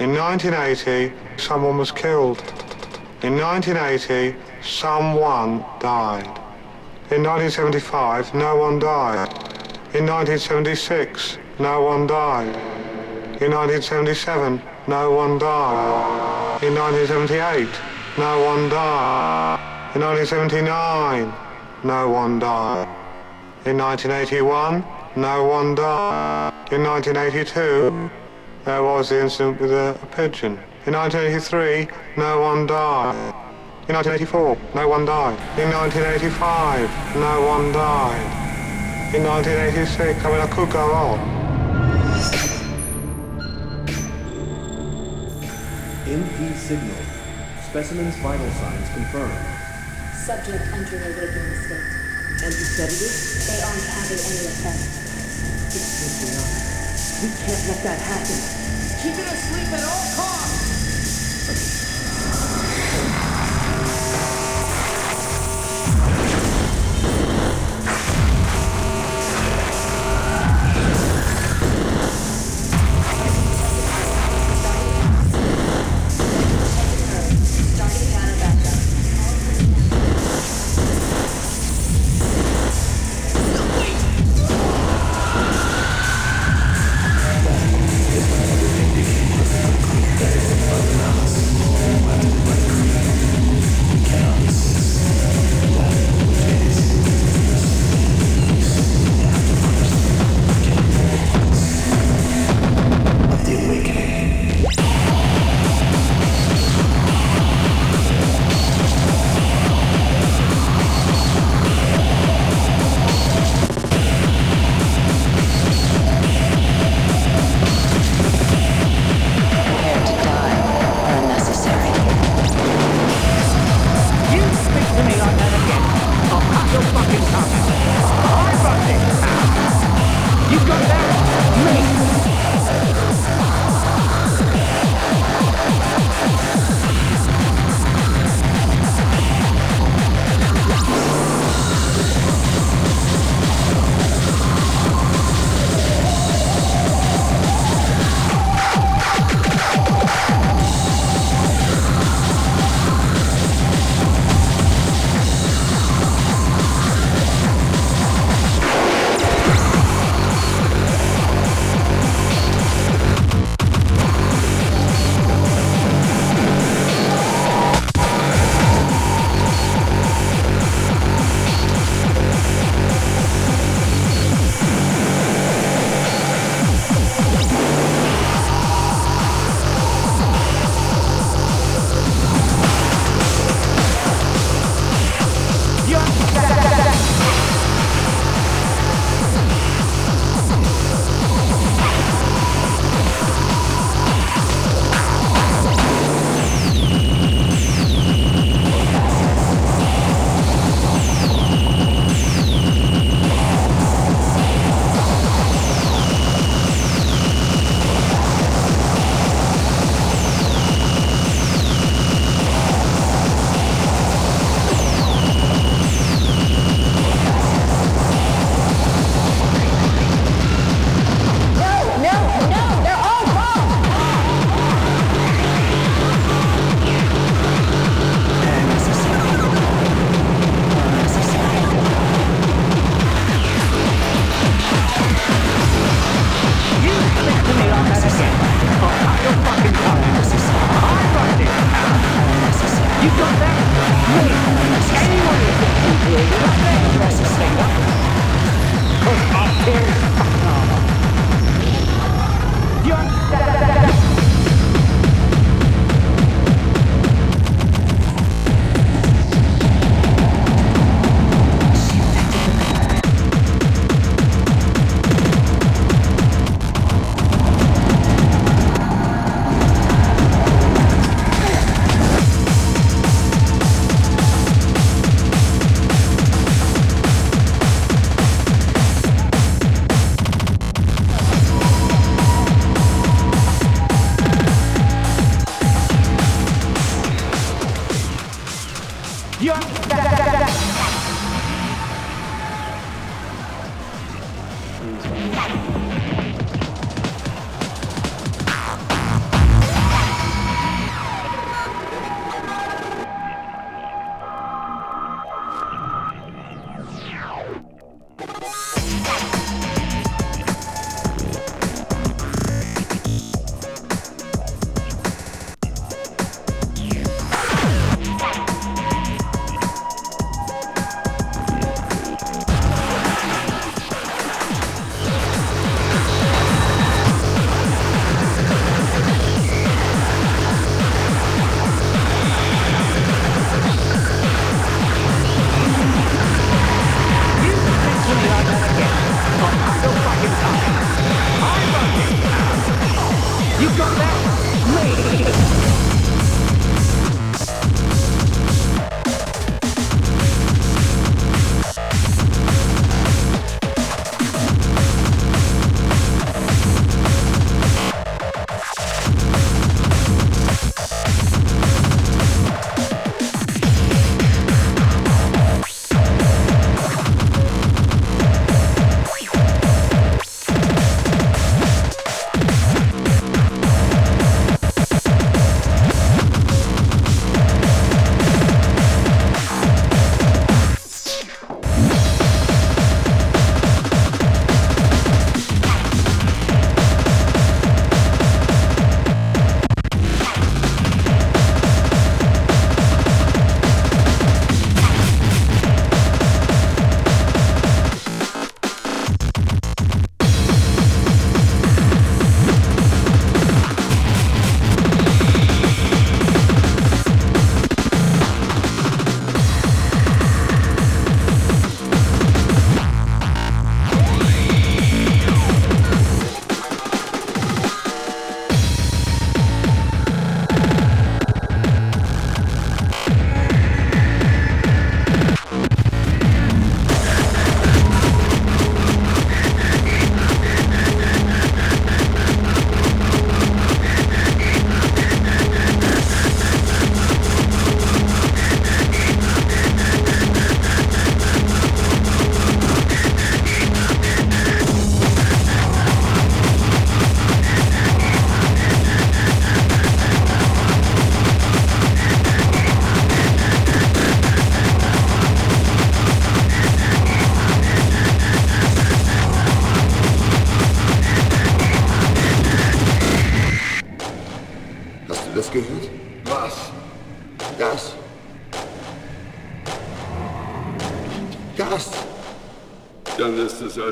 In 1980, someone was killed. In 1980, someone died. In 1975, no one died. In 1976, no one died. In 1977, no one died. In 1978, no one died. In 1979, no one died. In 1981, no one died. In 1982, there was the incident with a, a pigeon. In 1983, no one died. In 1984, no one died. In 1985, no one died. In 1986, I mean, I could go on. MP signal. Specimen's vital signs confirmed. Subject entering awakening state. And the sedatives? They aren't having any effect. It's simply up. We can't let that happen. Keep it asleep at all costs!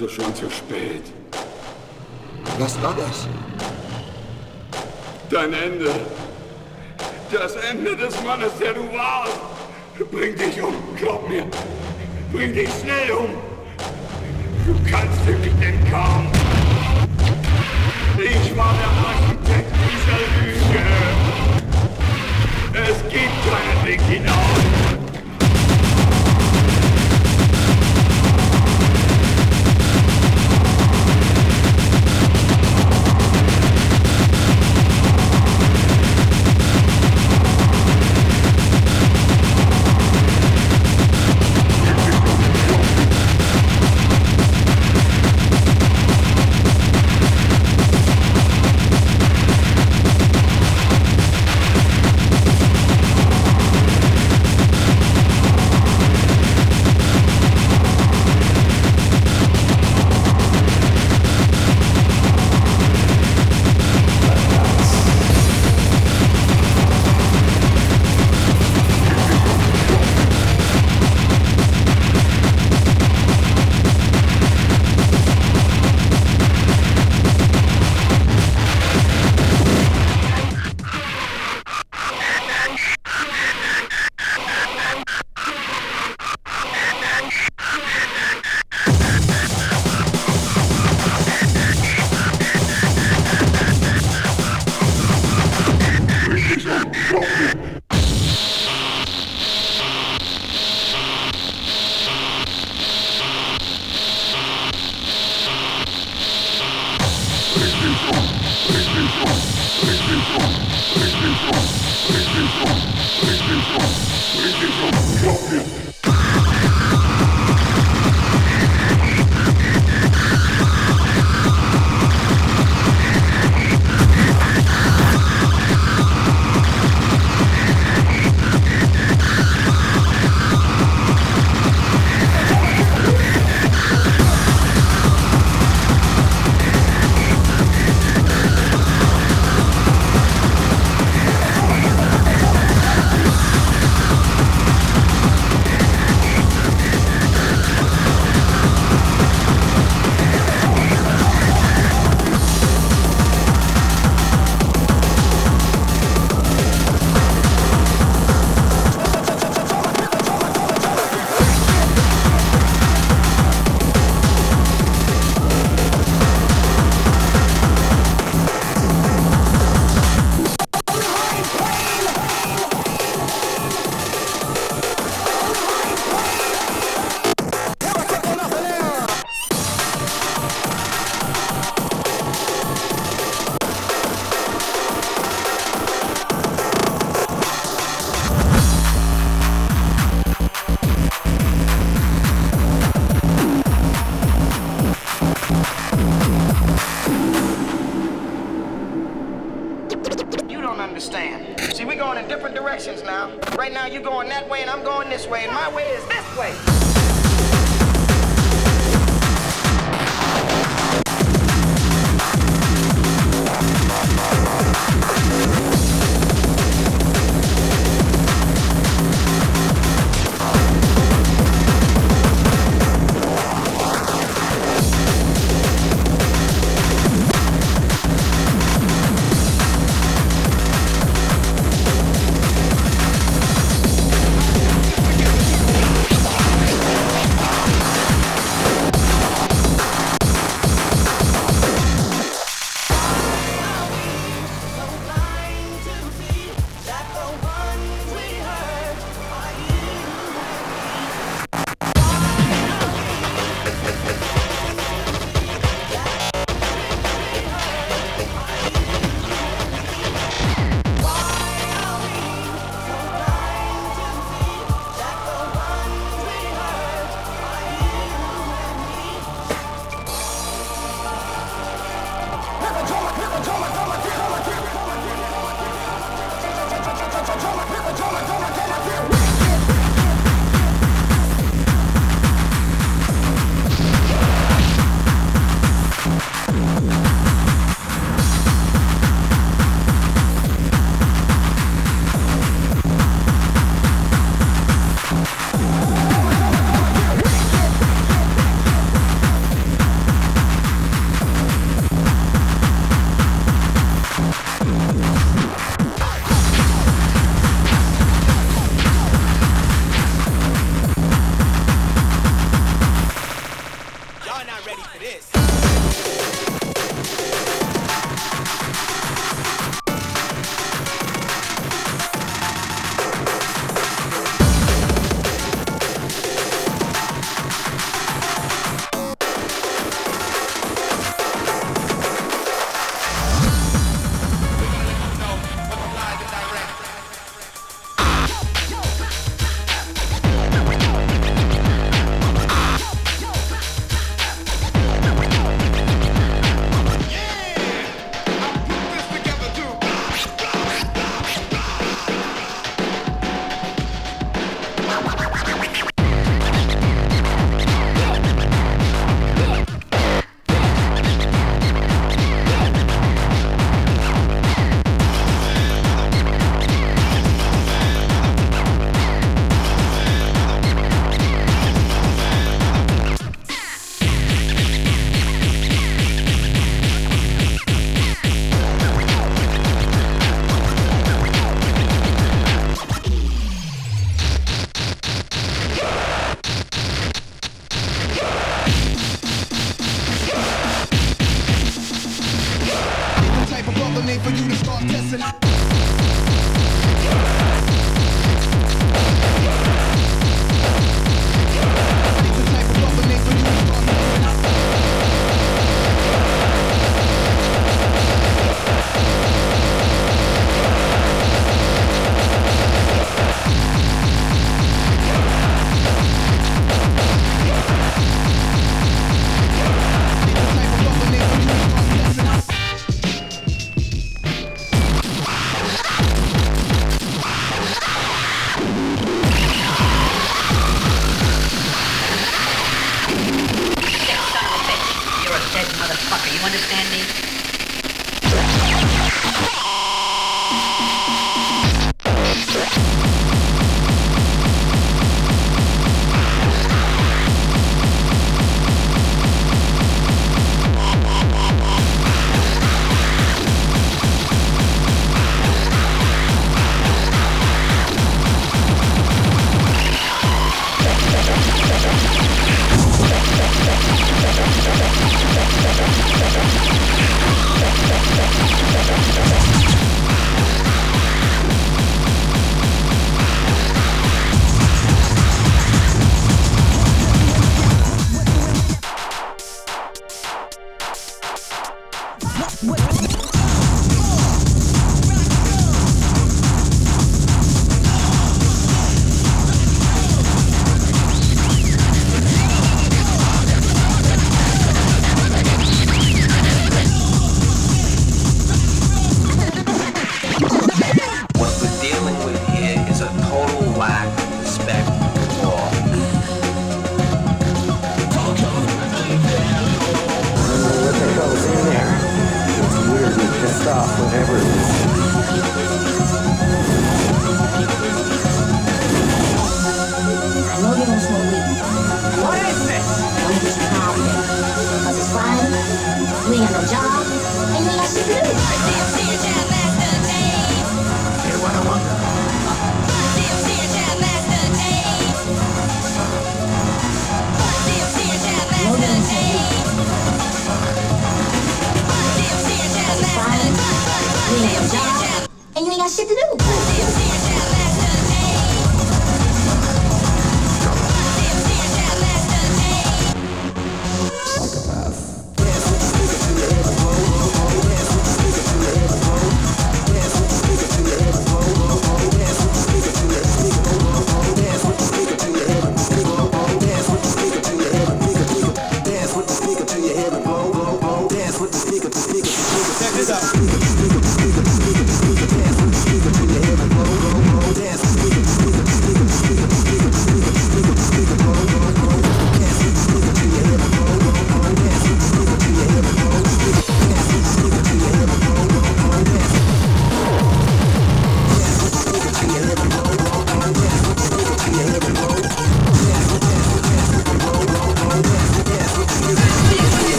Also so schön zu spät.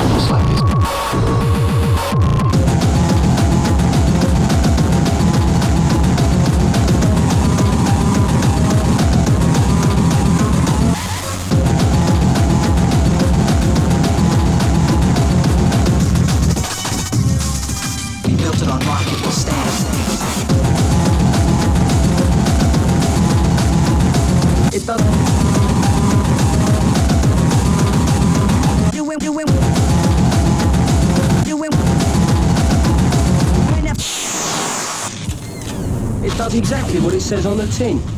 Almost like says on the tin.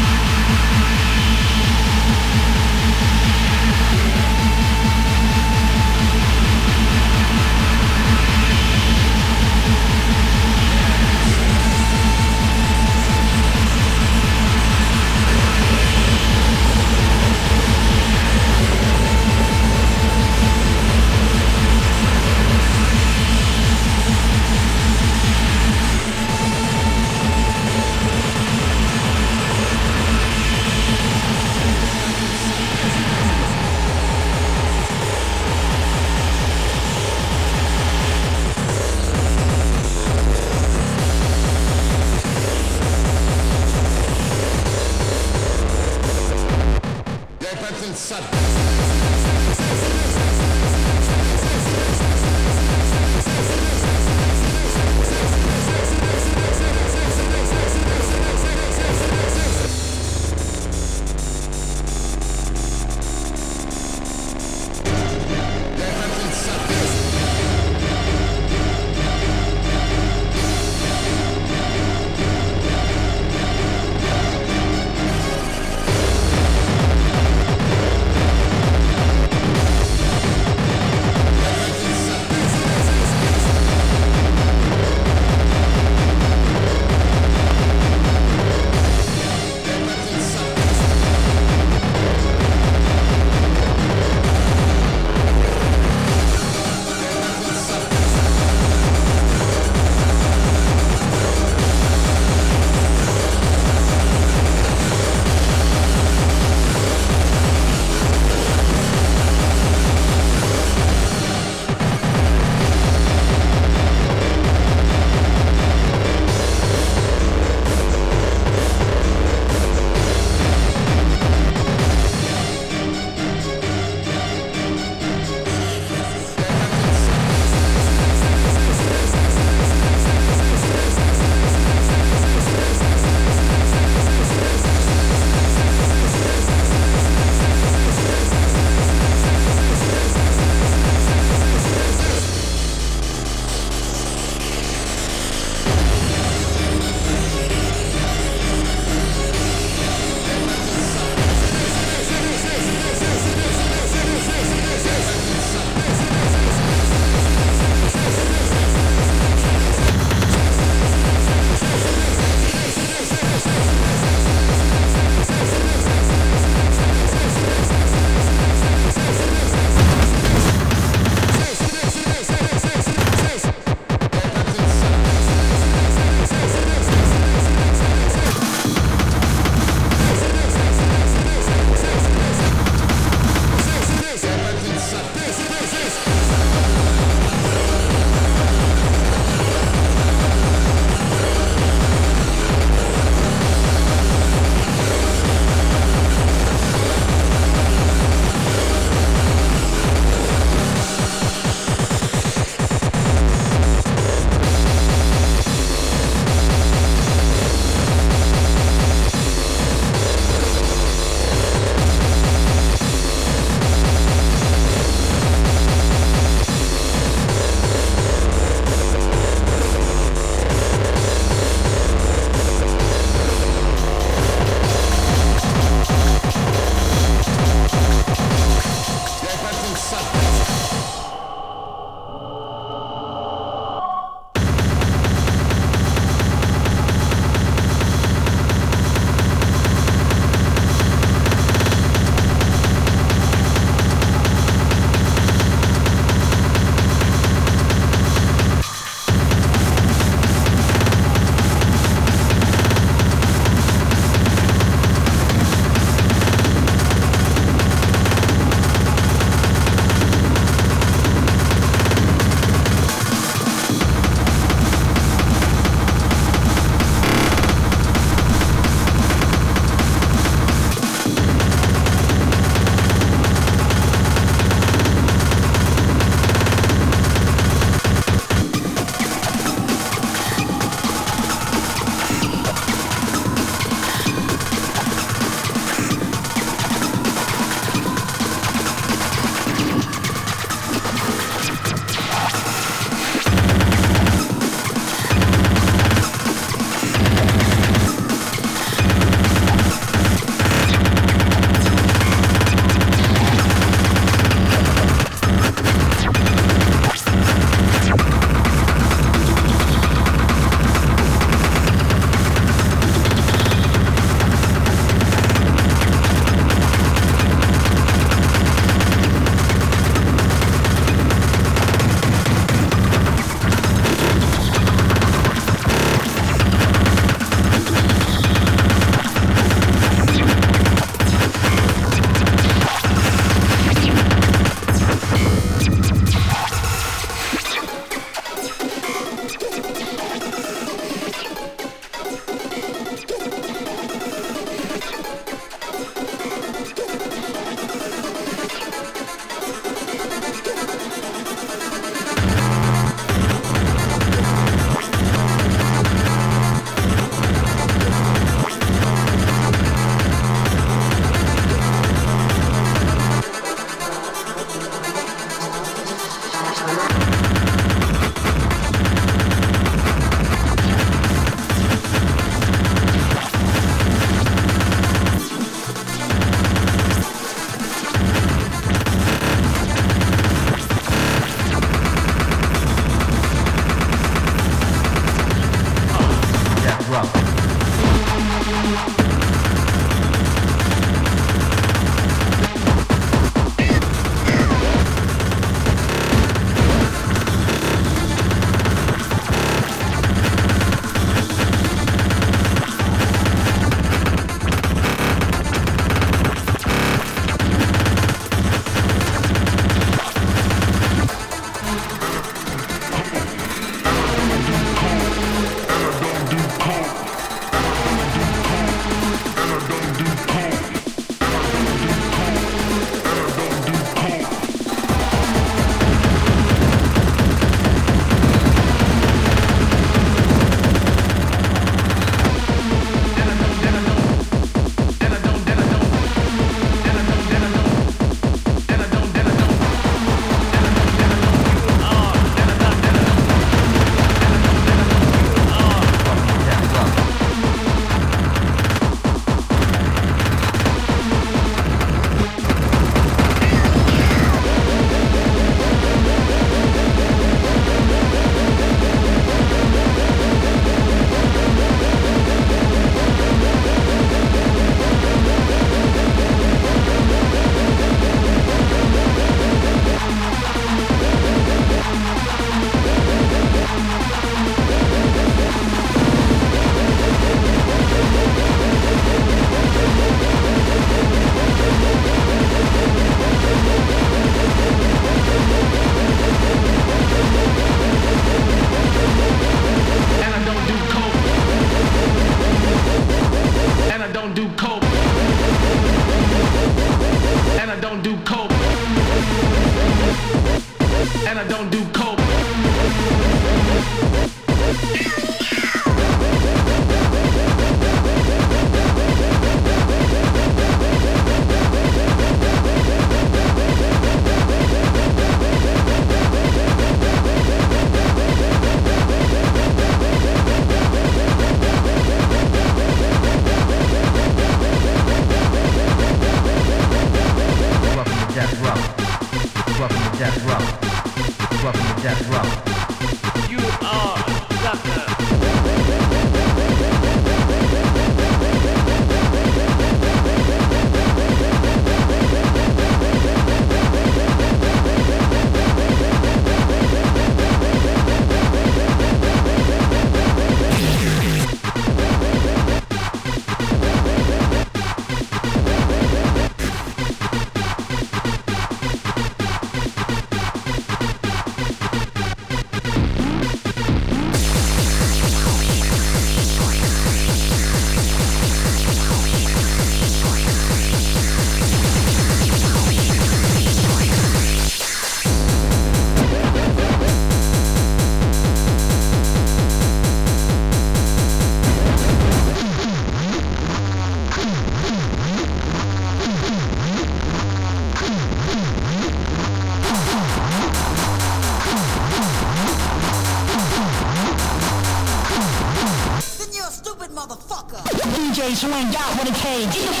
Cage.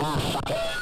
motherfucker.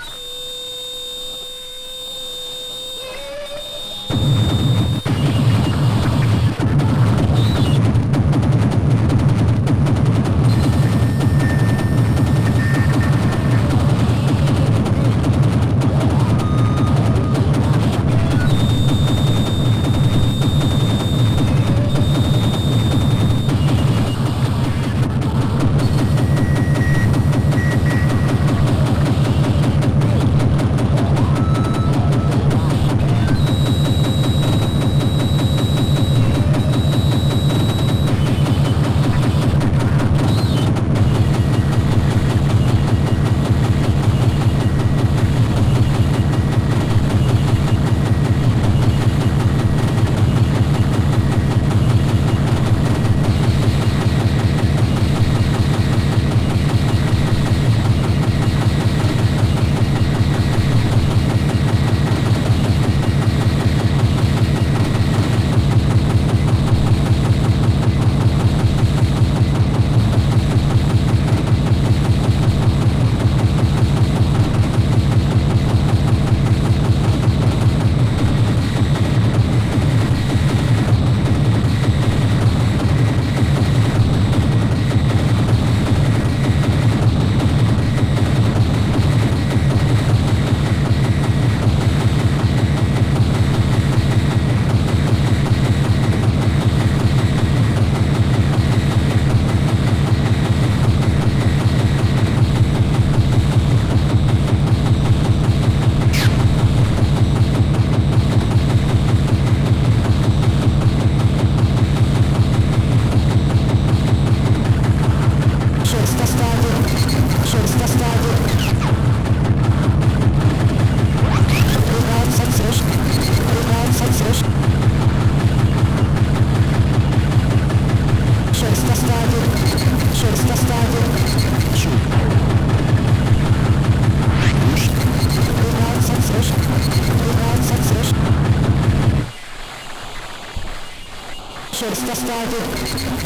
static,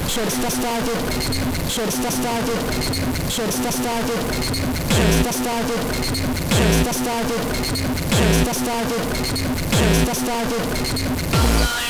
shortsta static, shortsta static, shortsta static, shortsta static, shortsta static, shortsta static, shortsta static.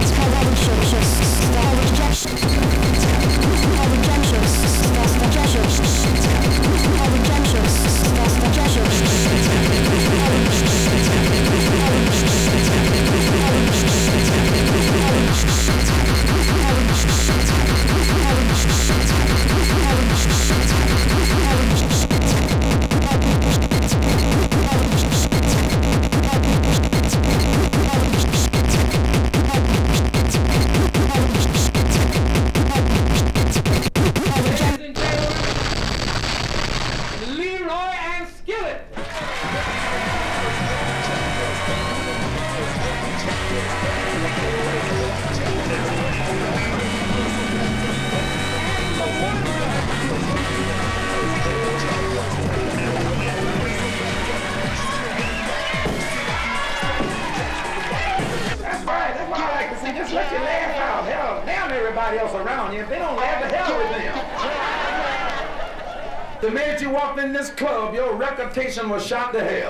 It's called Robin Ship Ships. Temptation was shot to hell.